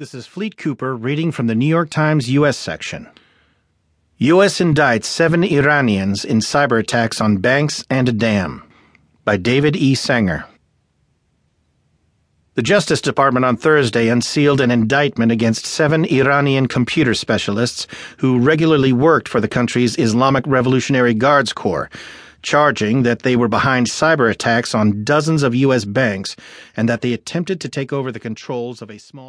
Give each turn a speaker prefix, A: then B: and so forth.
A: This is Fleet Cooper reading from the New York Times U.S. section. U.S. indicts seven Iranians in cyber attacks on banks and a dam by David E. Sanger. The Justice Department on Thursday unsealed an indictment against seven Iranian computer specialists who regularly worked for the country's Islamic Revolutionary Guards Corps charging that they were behind cyber attacks on dozens of U.S. banks and that they attempted to take over the controls of a small